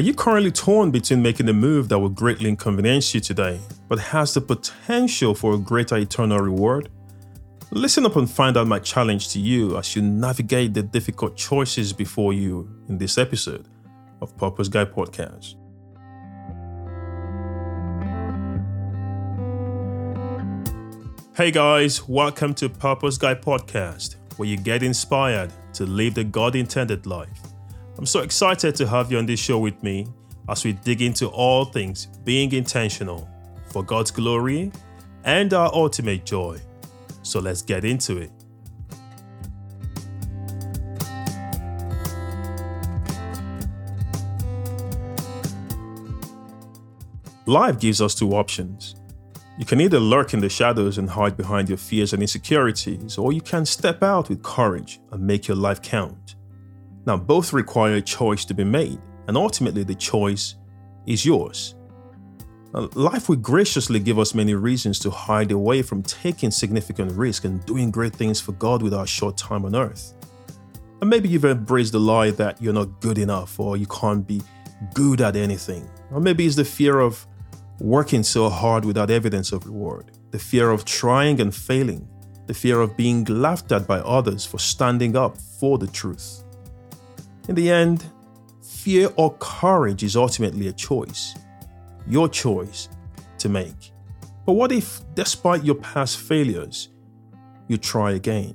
Are you currently torn between making a move that will greatly inconvenience you today, but has the potential for a greater eternal reward? Listen up and find out my challenge to you as you navigate the difficult choices before you in this episode of Purpose Guy Podcast. Hey guys, welcome to Purpose Guy Podcast, where you get inspired to live the God intended life. I'm so excited to have you on this show with me as we dig into all things being intentional for God's glory and our ultimate joy. So let's get into it. Life gives us two options. You can either lurk in the shadows and hide behind your fears and insecurities, or you can step out with courage and make your life count. Now, both require a choice to be made, and ultimately the choice is yours. Life will graciously give us many reasons to hide away from taking significant risk and doing great things for God with our short time on earth. And maybe you've embraced the lie that you're not good enough or you can't be good at anything. Or maybe it's the fear of working so hard without evidence of reward, the fear of trying and failing, the fear of being laughed at by others for standing up for the truth. In the end, fear or courage is ultimately a choice, your choice to make. But what if, despite your past failures, you try again?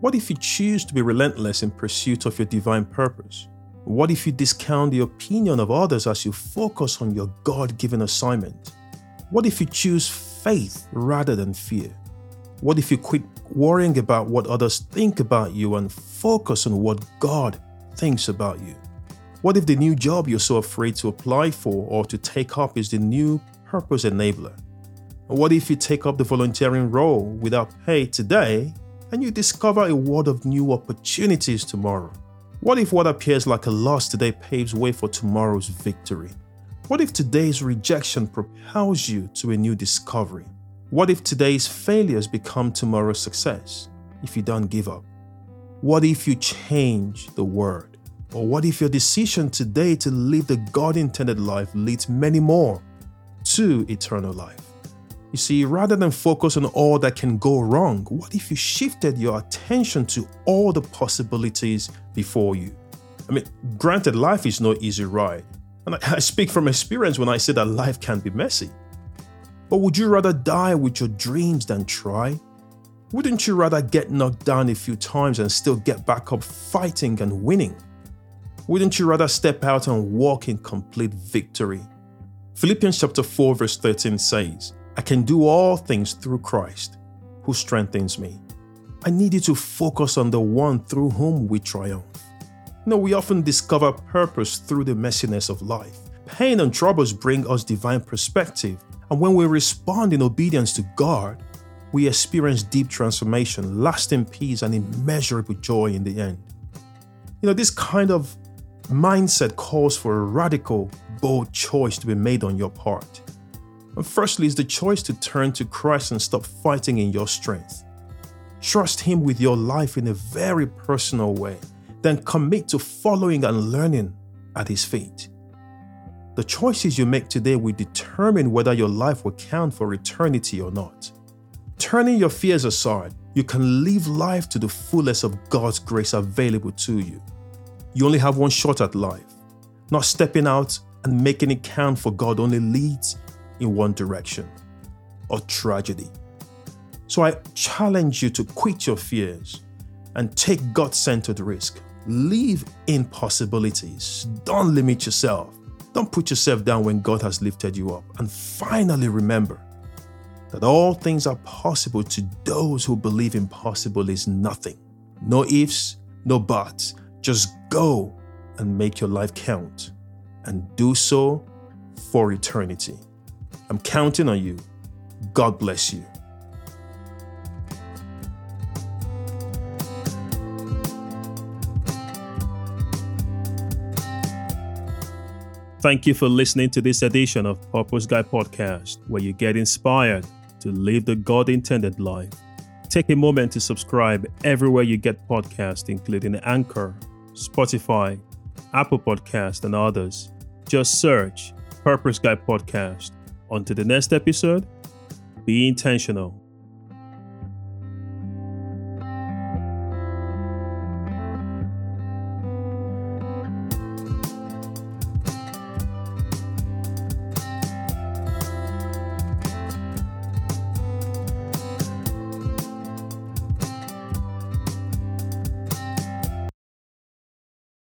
What if you choose to be relentless in pursuit of your divine purpose? What if you discount the opinion of others as you focus on your God given assignment? What if you choose faith rather than fear? What if you quit worrying about what others think about you and focus on what God thinks about you? What if the new job you're so afraid to apply for or to take up is the new purpose enabler? What if you take up the volunteering role without pay today and you discover a world of new opportunities tomorrow? What if what appears like a loss today paves way for tomorrow's victory? What if today's rejection propels you to a new discovery? What if today's failures become tomorrow's success if you don't give up? What if you change the word? Or what if your decision today to live the God intended life leads many more to eternal life? You see, rather than focus on all that can go wrong, what if you shifted your attention to all the possibilities before you? I mean, granted, life is no easy ride. And I speak from experience when I say that life can be messy. But would you rather die with your dreams than try? Wouldn't you rather get knocked down a few times and still get back up fighting and winning? Wouldn't you rather step out and walk in complete victory? Philippians chapter 4 verse 13 says, I can do all things through Christ who strengthens me. I need you to focus on the one through whom we triumph. You know, we often discover purpose through the messiness of life. Pain and troubles bring us divine perspective, and when we respond in obedience to God, we experience deep transformation, lasting peace, and immeasurable joy in the end. You know, this kind of mindset calls for a radical, bold choice to be made on your part. And firstly, is the choice to turn to Christ and stop fighting in your strength. Trust Him with your life in a very personal way, then commit to following and learning at His feet. The choices you make today will determine whether your life will count for eternity or not. Turning your fears aside, you can live life to the fullest of God's grace available to you. You only have one shot at life. Not stepping out and making it count for God only leads in one direction or tragedy. So I challenge you to quit your fears and take God centered risk. Live in possibilities. Don't limit yourself. Don't put yourself down when God has lifted you up. And finally, remember that all things are possible to those who believe impossible is nothing. No ifs, no buts. Just go and make your life count and do so for eternity. I'm counting on you. God bless you. Thank you for listening to this edition of Purpose Guy Podcast, where you get inspired to live the God intended life. Take a moment to subscribe everywhere you get podcasts, including Anchor, Spotify, Apple Podcast, and others. Just search Purpose Guy Podcast. To the next episode. Be intentional.